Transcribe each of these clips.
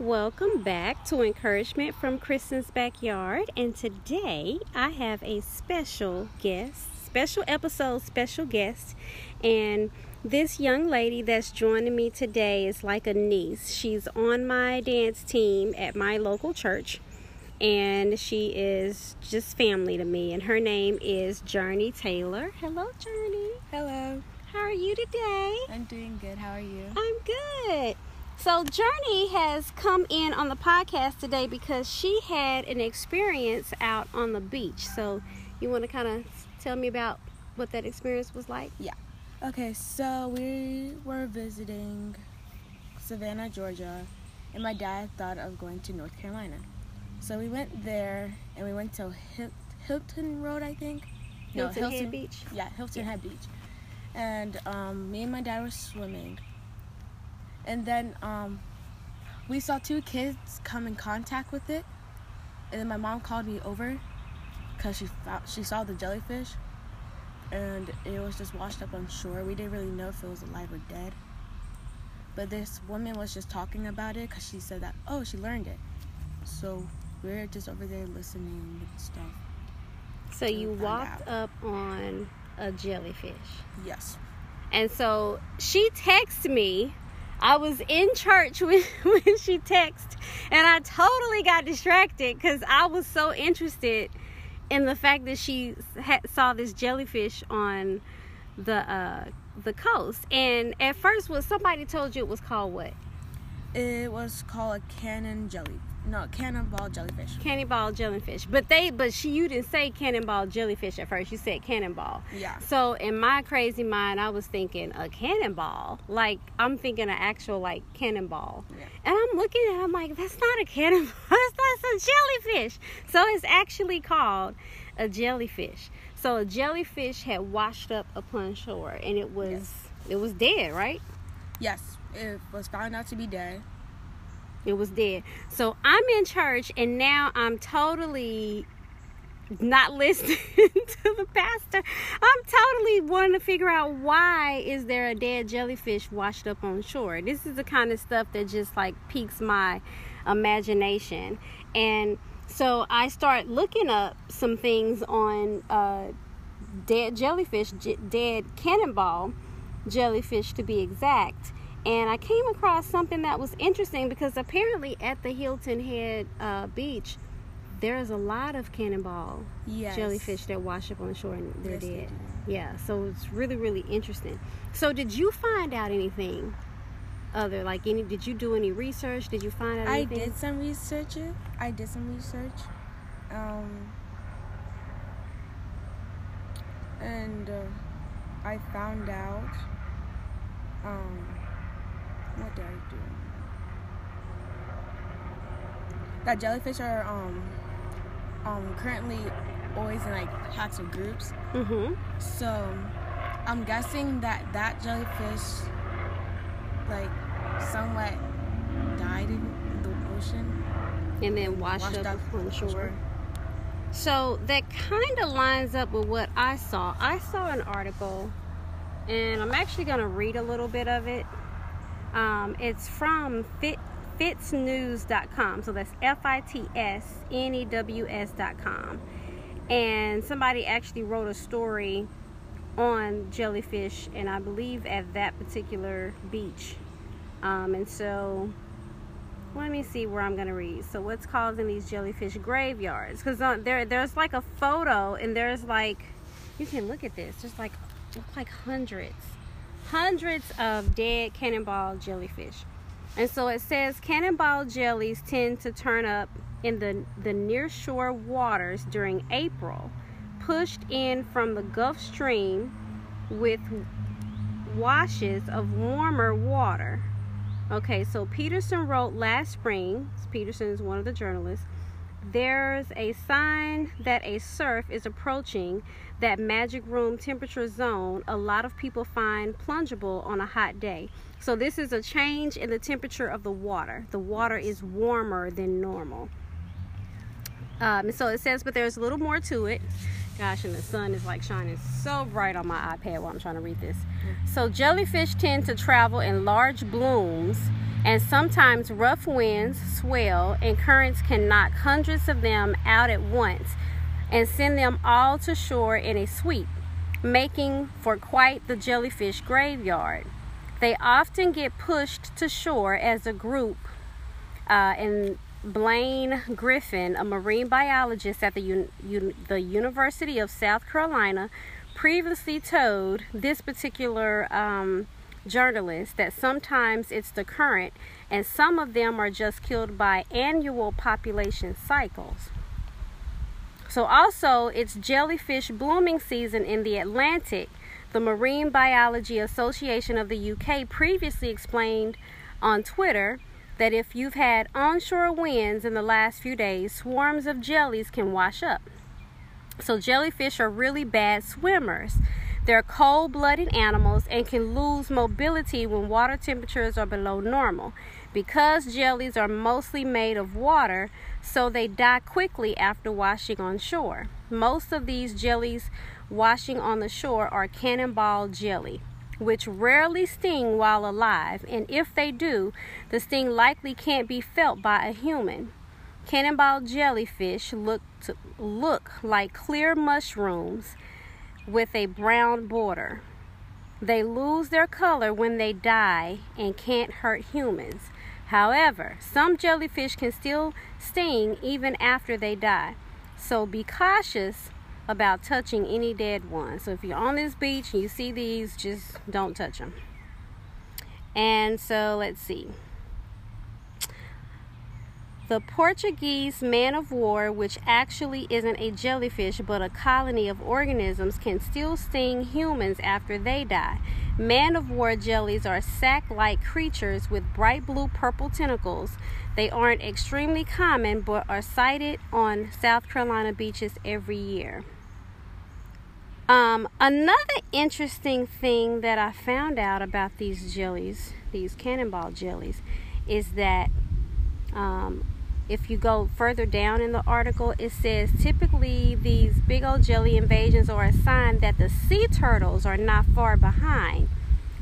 Welcome back to Encouragement from Kristen's Backyard. And today I have a special guest, special episode, special guest. And this young lady that's joining me today is like a niece. She's on my dance team at my local church. And she is just family to me. And her name is Jurnee Taylor. Hello, Jurnee. Hello. How are you today? I'm doing good. How are you? I'm good. So, Jurnee has come in on the podcast today because she had an experience out on the beach. So, you want to kind of tell me about what that experience was like? Yeah. Okay, so we were visiting Savannah, Georgia, and my dad thought of going to North Carolina. So we went there and we went to Hilton Road, I think. No, Hilton Head Beach? Yeah, Hilton Yeah. Head Beach. And um, me and my dad were swimming. And then um, we saw two kids come in contact with it. And then my mom called me over because she found, she saw the jellyfish, and it was just washed up on shore. We didn't really know if it was alive or dead. But this woman was just talking about it because she said that oh she learned it. So we were just over there listening and stuff. So, you walked out. up on a jellyfish. Yes. And so she texted me. I was in church when, when she texted, and I totally got distracted because I was so interested in the fact that she had, saw this jellyfish on the uh, the coast. And at first, was somebody told you it was called what? It was called a cannon jelly. No, cannonball jellyfish. Cannonball jellyfish. But they, but she, you didn't say cannonball jellyfish at first. You said cannonball. Yeah. So in my crazy mind, I was thinking a cannonball. Like I'm thinking an actual like cannonball. Yeah. And I'm looking at it, I'm like, that's not a cannonball. That's, that's a jellyfish. So it's actually called a jellyfish. So a jellyfish had washed up upon shore and it was Yes. it was dead, right? Yes, it was found out to be dead. It was dead. So I'm in church and now I'm totally not listening to the pastor. I'm totally wanting to figure out why is there a dead jellyfish washed up on shore. This is the kind of stuff that just like piques my imagination. And so I start looking up some things on uh, dead jellyfish, j- dead cannonball jellyfish to be exact. And I came across something that was interesting because apparently at the Hilton Head uh, beach, there's a lot of cannonball Yes. jellyfish that wash up on the shore and they're Yes, dead. do. Yeah, so it's really, really interesting. So, did you find out anything other? Like, any? Did you do any research? Did you find out Anything? I did some research. I did some research. Um, and uh, I found out. Um, what did I do? That jellyfish are um, um currently always in like packs or groups. Mm-hmm. So I'm guessing that that jellyfish, like, somewhat died in the ocean. And then washed, washed up, up on shore. shore. So that kind of lines up with what I saw. I saw an article, and I'm actually going to read a little bit of it. Um, it's from Fit, fitsnews.com. So that's F I T S N E W S.com. And somebody actually wrote a story on jellyfish, and I believe at that particular beach. Um, and so let me see where I'm gonna read. So what's causing these jellyfish graveyards? Because there, there's like a photo, and there's like, you can look at this. There's like, like hundreds, hundreds of dead cannonball jellyfish. And so it says cannonball jellies tend to turn up in the the near shore waters during April, pushed in from the Gulf Stream with washes of warmer water. Okay, so Peterson wrote last spring, Peterson is one of the journalists, there's a sign that a surf is approaching that magic room temperature zone a lot of people find plungeable on a hot day. So this is a change in the temperature of the water. The water is warmer than normal. Um, so it says, but there's a little more to it. Gosh, and the sun is like shining so bright on my iPad while I'm trying to read this. So jellyfish tend to travel in large blooms And sometimes rough winds swell and currents can knock hundreds of them out at once and send them all to shore in a sweep, making for quite the jellyfish graveyard. They often get pushed to shore as a group, uh, and Blaine Griffen, a marine biologist at the, Un- Un- the University of South Carolina, previously told this particular um, journalist that sometimes it's the current, and some of them are just killed by annual population cycles. So, also, it's jellyfish blooming season in the Atlantic. The Marine Biology Association of the UK previously explained on Twitter that if you've had onshore winds in the last few days, swarms of jellies can wash up. So, jellyfish are really bad swimmers. They're cold blooded animals and can lose mobility when water temperatures are below normal. Because jellies are mostly made of water, so they die quickly after washing on shore. Most of these jellies washing on the shore are cannonball jelly which rarely sting while alive, and if they do, the sting likely can't be felt by a human. Cannonball jellyfish look to, look like clear mushrooms with a brown border. They lose their color when they die and can't hurt humans. However, some jellyfish can still sting even after they die. So be cautious about touching any dead ones. So if you're on this beach and you see these, just don't touch them. And so let's see. The Portuguese man of war, which actually isn't a jellyfish but a colony of organisms, can still sting humans after they die. Man of war jellies are sac like creatures with bright blue purple tentacles. They aren't extremely common but are sighted on South Carolina beaches every year. Um, another interesting thing that I found out about these jellies, these cannonball jellies, is that um, if you go further down in the article, it says typically these big old jelly invasions are a sign that the sea turtles are not far behind.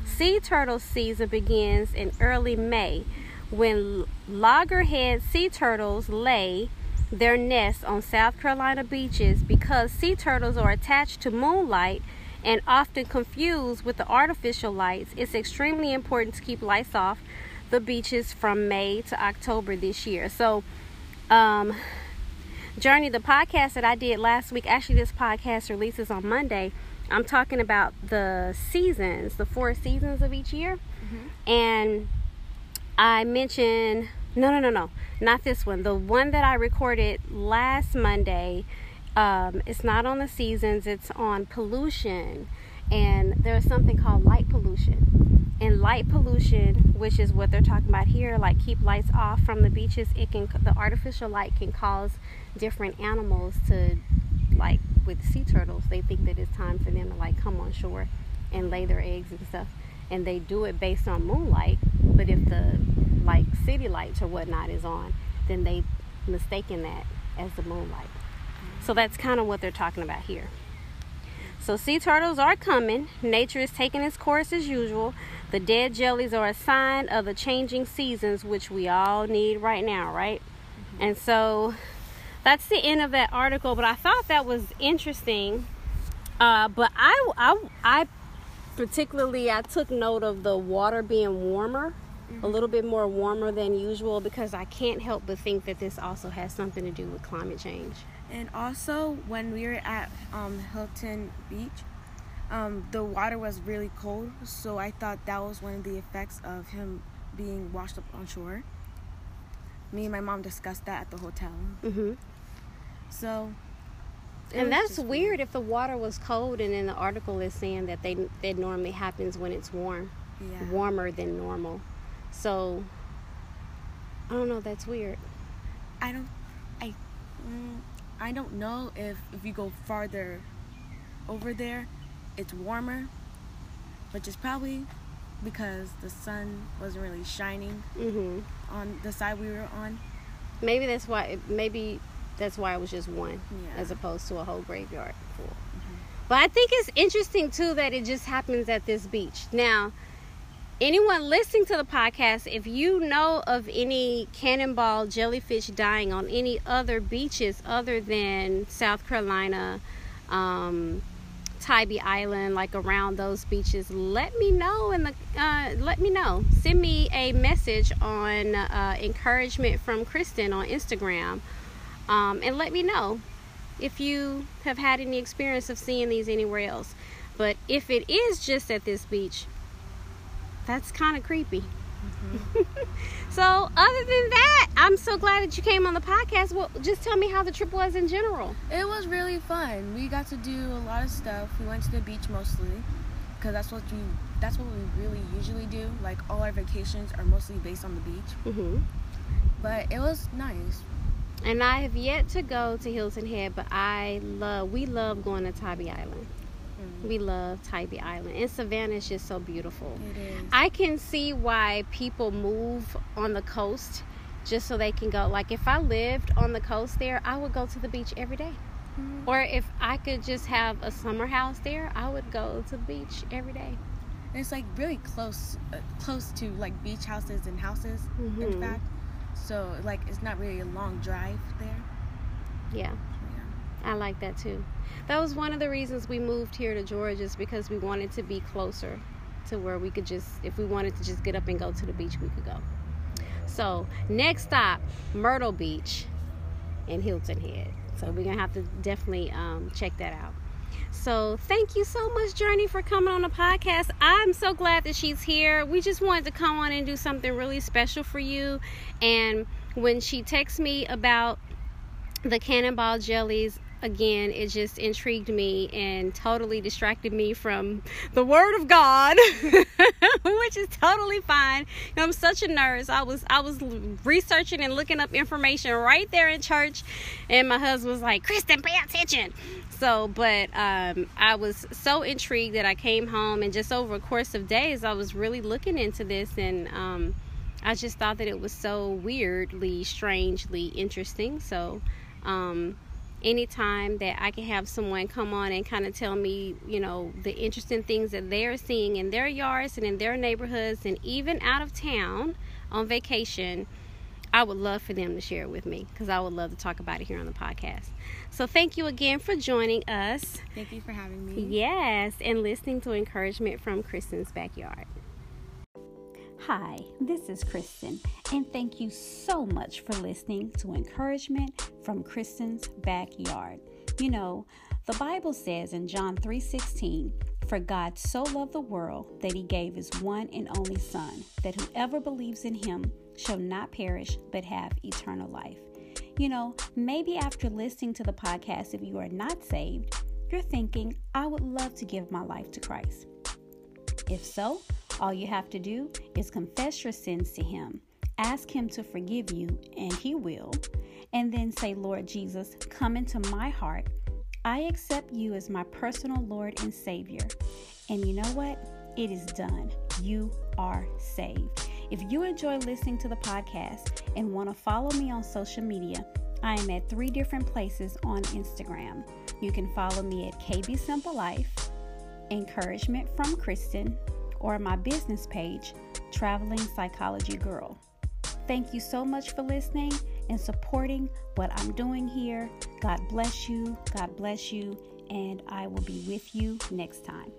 Sea turtle season begins in early May when loggerhead sea turtles lay their nests on South Carolina beaches because sea turtles are attached to moonlight and often confused with the artificial lights. It's extremely important to keep lights off the beaches from May to October this year. So, um, Jurnee, the podcast that I did last week, actually, this podcast releases on Monday. I'm talking about the seasons, the four seasons of each year. Mm-hmm. And I mentioned no, no, no, no. Not this one. The one that I recorded last Monday. Um, it's not on the seasons, it's on pollution. And there's something called light pollution. And light pollution, which is what they're talking about here, like keep lights off from the beaches, it can the artificial light can cause different animals to like with sea turtles, they think that it's time for them to like come on shore and lay their eggs and stuff. And they do it based on moonlight. But if the like city lights or whatnot is on, then they mistaken that as the moonlight. So that's kind of what they're talking about here. So sea turtles are coming. Nature is taking its course as usual. The dead jellies are a sign of the changing seasons, which we all need right now, right? Mm-hmm. And so that's the end of that article. But I thought that was interesting. Uh, but I, I, I particularly I took note of the water being warmer a little bit more warmer than usual because I can't help but think that this also has something to do with climate change. And also, when we were at um, Hilton Beach, um, the water was really cold, so I thought that was one of the effects of him being washed up on shore. Me and my mom discussed that at the hotel. Mm-hmm. So. And that's weird, if the water was cold, and then the article is saying that they that normally happens when it's warm, yeah. warmer than normal. So I don't know. That's weird. I don't. I. Mm, I don't know if if you go farther over there, it's warmer, which is probably because the sun wasn't really shining mm-hmm. on the side we were on. Maybe that's why. It, Maybe that's why it was just one, yeah. as opposed to a whole graveyard full. Mm-hmm. But I think it's interesting too that it just happens at this beach. Now, anyone listening to the podcast, if you know of any cannonball jellyfish dying on any other beaches other than South Carolina, um, Tybee Island, like around those beaches, let me know in the uh, let me know. Send me a message on uh, encouragement from Kristen on Instagram, um, and let me know if you have had any experience of seeing these anywhere else. But if it is just at this beach, that's kind of creepy. Mm-hmm. so, other than that, I'm so glad that you came on the podcast. Well, just tell me how the trip was in general. It was really fun. We got to do a lot of stuff. We went to the beach mostly because that's what we that's what we really usually do. Like all our vacations are mostly based on the beach. Mm-hmm. But it was nice. And I have yet to go to Hilton Head, but I love we love going to Tybee Island. Mm-hmm. We love Tybee Island. And Savannah is just so beautiful. It is. I can see why people move on the coast just so they can go. Like if I lived on the coast there, I would go to the beach every day. Mm-hmm. Or if I could just have a summer house there, I would go to the beach every day. And it's like really close, uh, close to like beach houses and houses. Mm-hmm. In fact, so like it's not really a long drive there. Yeah. I like that too. That was one of the reasons we moved here to Georgia is because we wanted to be closer to where we could just, if we wanted to just get up and go to the beach, we could go. So, next stop, Myrtle Beach in Hilton Head. So, we're going to have to definitely um, check that out. So, thank you so much, Jurnee, for coming on the podcast. I'm so glad that she's here. We just wanted to come on and do something really special for you. And when she texts me about the cannonball jellies, again, it just intrigued me and totally distracted me from the Word of God, which is totally fine. I'm such a nurse. I was I was researching and looking up information right there in church, and my husband was like, "Kristen, pay attention." So, but um, I was so intrigued that I came home, and just over a course of days, I was really looking into this and. Um, I just thought that it was so weirdly, strangely interesting. So, um, anytime that I can have someone come on and kind of tell me, you know, the interesting things that they're seeing in their yards and in their neighborhoods and even out of town on vacation, I would love for them to share it with me because I would love to talk about it here on the podcast. So thank you again for joining us. Thank you for having me. Yes, and listening to encouragement from Kristen's backyard. Hi, this is Kristen, and thank you so much for listening to Encouragement from Kristen's Backyard. You know, the Bible says in John 3:16, "For God so loved the world that he gave his one and only son, that whoever believes in him shall not perish but have eternal life." You know, maybe after listening to the podcast if you are not saved, you're thinking, "I would love to give my life to Christ." If so, all you have to do is confess your sins to Him, ask Him to forgive you, and He will, and then say, Lord Jesus, come into my heart. I accept you as my personal Lord and Savior. And you know what? It is done. You are saved. If you enjoy listening to the podcast and want to follow me on social media, I am at three different places on Instagram. You can follow me at KB Simple Life, Encouragement from Kristen, or my business page, Traveling Psychology Girl. Thank you so much for listening and supporting what I'm doing here. God bless you. God bless you. And I will be with you next time.